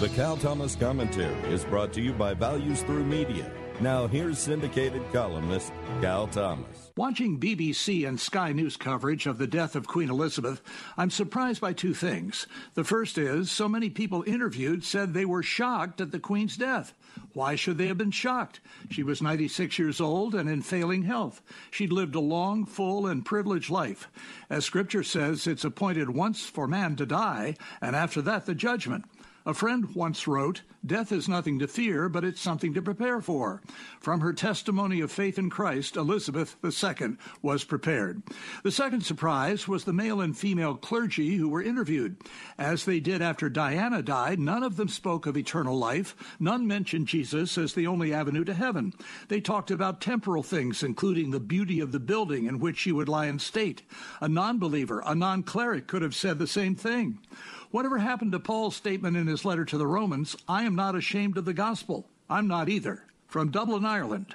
The Cal Thomas Commentary is brought to you by Values Through Media. Now, here's syndicated columnist Cal Thomas. Watching BBC and Sky News coverage of the death of Queen Elizabeth, I'm surprised by two things. The first is so many people interviewed said they were shocked at the Queen's death. Why should they have been shocked? She was 96 years old and in failing health. She'd lived a long, full, and privileged life. As Scripture says, it's appointed once for man to die, and after that, the judgment. A friend once wrote, Death is nothing to fear, but it's something to prepare for. From her testimony of faith in Christ, Elizabeth II was prepared. The second surprise was the male and female clergy who were interviewed. As they did after Diana died, none of them spoke of eternal life. None mentioned Jesus as the only avenue to heaven. They talked about temporal things, including the beauty of the building in which she would lie in state. A non believer, a non cleric could have said the same thing. Whatever happened to Paul's statement in his letter to the Romans, I am not ashamed of the gospel. I'm not either. From Dublin, Ireland,